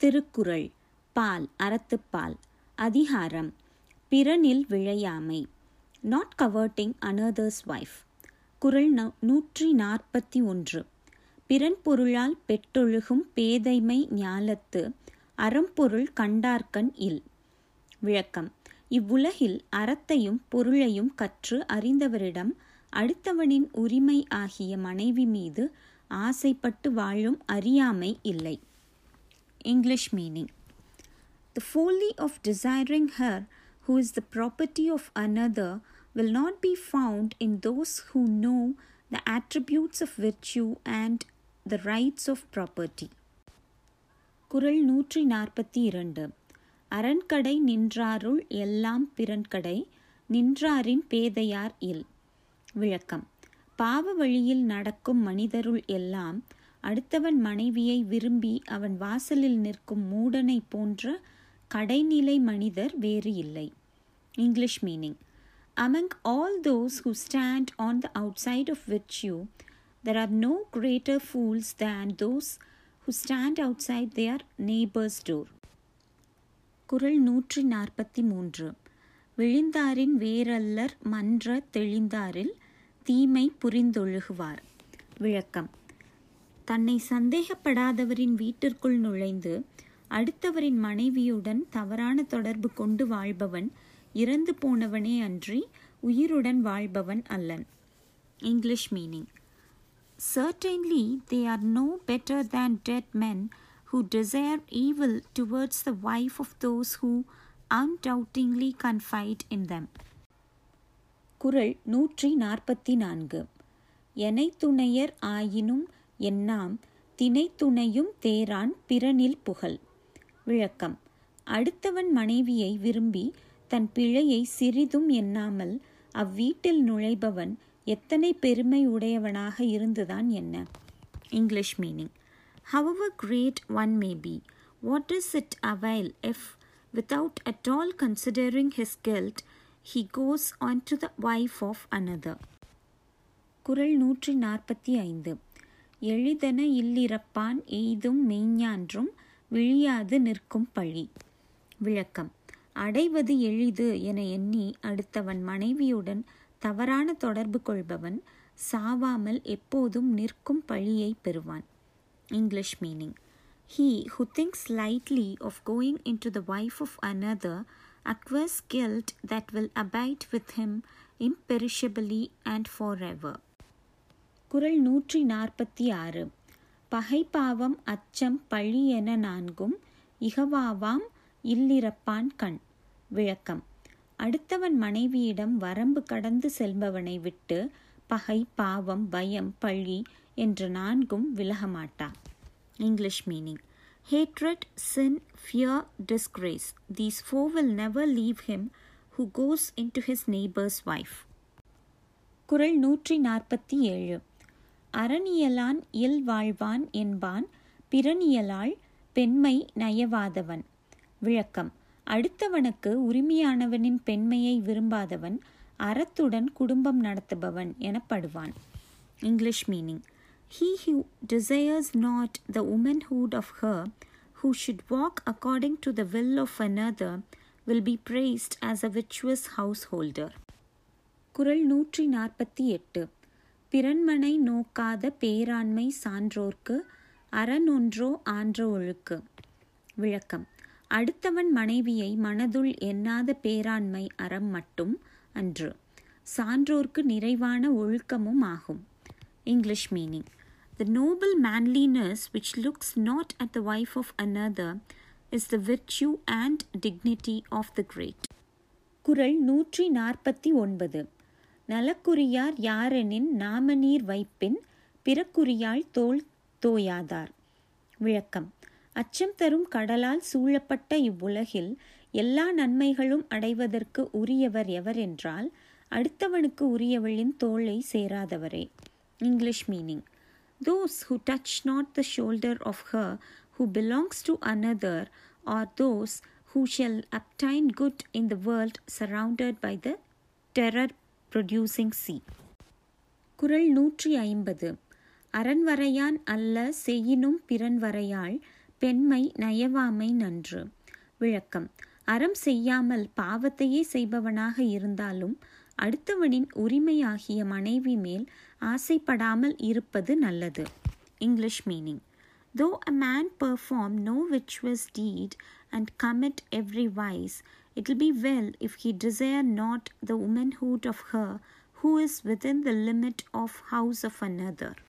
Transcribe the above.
திருக்குறள் பால் அறத்துப்பால் அதிகாரம் பிறனில் விழையாமை நாட் கவர்ட்டிங் அனதர்ஸ் வைஃப் குரல் ந- நூற்றி நாற்பத்தி ஒன்று பிறன் பொருளால் பெற்றொழுகும் பேதைமை ஞாலத்து அறம்பொருள் கண்டார்கண் இல் விளக்கம் இவ்வுலகில் அறத்தையும் பொருளையும் கற்று அறிந்தவரிடம் அடுத்தவனின் உரிமை ஆகிய மனைவி மீது ஆசைப்பட்டு வாழும் அறியாமை இல்லை. English meaning The folly of desiring her who is the property of another will not be found in those who know the attributes of virtue and the rights of property. குறள் நூற்றி நாற்பத்தி இரண்டு அரண்கடை நின்றாருள் எல்லாம் பிறன்கடை நின்றாரின் பேதையார் இல் விளக்கம் பாவ வழியில் நடக்கும் மனிதருள் எல்லாம் அடுத்தவன் மனைவியை விரும்பி அவன் வாசலில் நிற்கும் மூடனை போன்ற கடைநிலை மனிதர் வேறு இல்லை English meaning among all those who stand on the outside of of virtue there are no greater fools than those who stand outside their neighbour's door குரல் நூற்றி நாற்பத்தி மூன்று விழுந்தாரின் வேறல்லர் மன்ற தெளிந்தாரில் தீமை புரிந்தொழுகுவார் விளக்கம் தன்னை சந்தேகப்படாதவரின் வீட்டிற்குள் நுழைந்து அடுத்தவரின் மனைவியுடன் தவறான தொடர்பு கொண்டு வாழ்பவன் இறந்து போனவனே அன்றி உயிருடன் வாழ்பவன் அல்லன் English meaning certainly they are no better than dead men who desire evil towards the wife of those who undoubtingly confide in them. குரல் நூற்றி நாற்பத்தி நான்கு. எனை துணையர் ஆயினும் என்னாம் தினை துணையும் தேரான் பிறனில் புகழ். விளக்கம். அடுத்தவன் மனைவியை விரும்பி தன் பிழையை சிறிதும் எண்ணாமல் அவ்வீட்டில் நுழைபவன் எத்தனை பெருமை உடையவனாக இருந்துதான் என்ன? English meaning. However great one may be what is it avail if without at all considering his guilt he goes on to the wife of another குறள் நூற்றி நாற்பத்தி ஐந்து. எளிதென இல்லிறப்பான் எய்தும் மெய்ஞான்றும் விழியாது நிற்கும் பழி. விளக்கம். அடைவது எளிது என எண்ணி அடுத்தவன் மனைவியுடன் தவறான தொடர்பு கொள்பவன் சாவாமல் எப்போதும் நிற்கும் பழியை பெறுவான். English meaning. He He thinks lightly of going going the wife of of another acquires guilt that will abide with him imperishably and forever. குரல் நூற்றி நாற்பத்தி ஆறு பகைப்பாவம் அச்சம் பழி என நான்கும் இகவாவாம் இல்லிரப்பான் கண். விளக்கம். அடுத்தவன் மனைவியிடம் வரம்பு கடந்து செல்பவனை விட்டு பகை பாவம் பயம் பழி என்ற நான்கும் விலகமாட்டான் English meaning. Hatred sin fear disgrace. These four will never leave him who goes into his neighbor's wife. குரல் நூற்றி நாற்பத்தி ஏழு அறனியலான் இல் வாழ்வான் என்பான். பிறனியலாள் பெண்மை நயவாதவன். விளக்கம். அடுத்தவனுக்கு உரிமையானவனின் பெண்மையை விரும்பாதவன் அறத்துடன் குடும்பம் நடத்துபவன் எனப்படுவான். English meaning. He who desires not the womanhood of her who should walk according to the will of another will be praised as a virtuous householder. குறள் நூற்றி நாற்பத்தி எட்டு. பிறன்மனை நோக்காத பேராண்மை சான்றோர்க்கு அறனொன்றோ ஆன்ற ஒழுக்கு விளக்கம். அடுத்தவன் மனைவியை மனதுள் எண்ணாத பேராண்மை அறம் மட்டும் அன்று. சான்றோர்க்கு நிறைவான ஒழுக்கமும் ஆகும். English meaning. The noble manliness which looks not at the wife of another is the virtue and dignity of the great. குரல் நூற்றி நாற்பத்தி ஒன்பது. நலக்குரியார் யாரெனின் நாமநீர் வைப்பின் பிறக்குரியாள் தோல் தோயாதார். விளக்கம். அச்சம் தரும் கடலால் சூழப்பட்ட இவ்வுலகில் எல்லா நன்மைகளும் அடைவதற்கு உரியவர் எவர் என்றால் அடுத்தவனுக்கு உரியவளின் தோளை சேராதவரே. English meaning. Those who touch not the shoulder of her who belongs to another are those who shall obtain good in the world surrounded by the terror producing sea. குரல் நூற்றி ஐம்பது அரண்வரையான் அல்ல செய்யினும் பிறன்வரையாள் பெண்மை நயவாமை நன்று. விளக்கம். அறம் செய்யாமல் பாவத்தையே செய்பவனாக இருந்தாலும் அடுத்தவனின் உரிமையாகிய மனைவி மேல் ஆசைப்படாமல் இருப்பது நல்லது. English meaning. Though a man perform no virtuous deed and commit every vice, will be well if he desire not the womanhood of her who is within the limit of house of another.